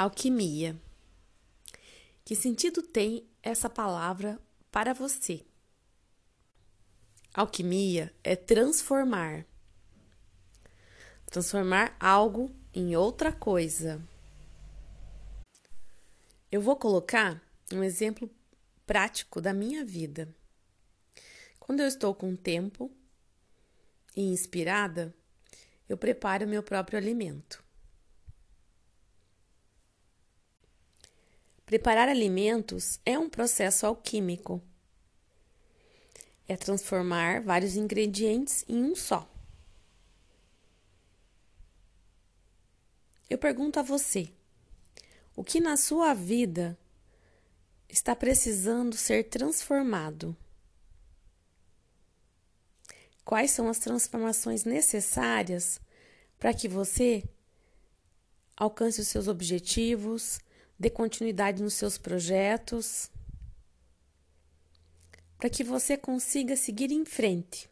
Alquimia. Que sentido tem essa palavra para você? Alquimia é transformar. Transformar algo em outra coisa. Eu vou colocar um exemplo prático da minha vida. Quando eu estou com tempo e inspirada, eu preparo meu próprio alimento. Preparar alimentos é um processo alquímico. É transformar vários ingredientes em um só. Eu pergunto a você: o que na sua vida está precisando ser transformado? Quais são as transformações necessárias para que você alcance os seus objetivos, dê continuidade nos seus projetos, para que você consiga seguir em frente.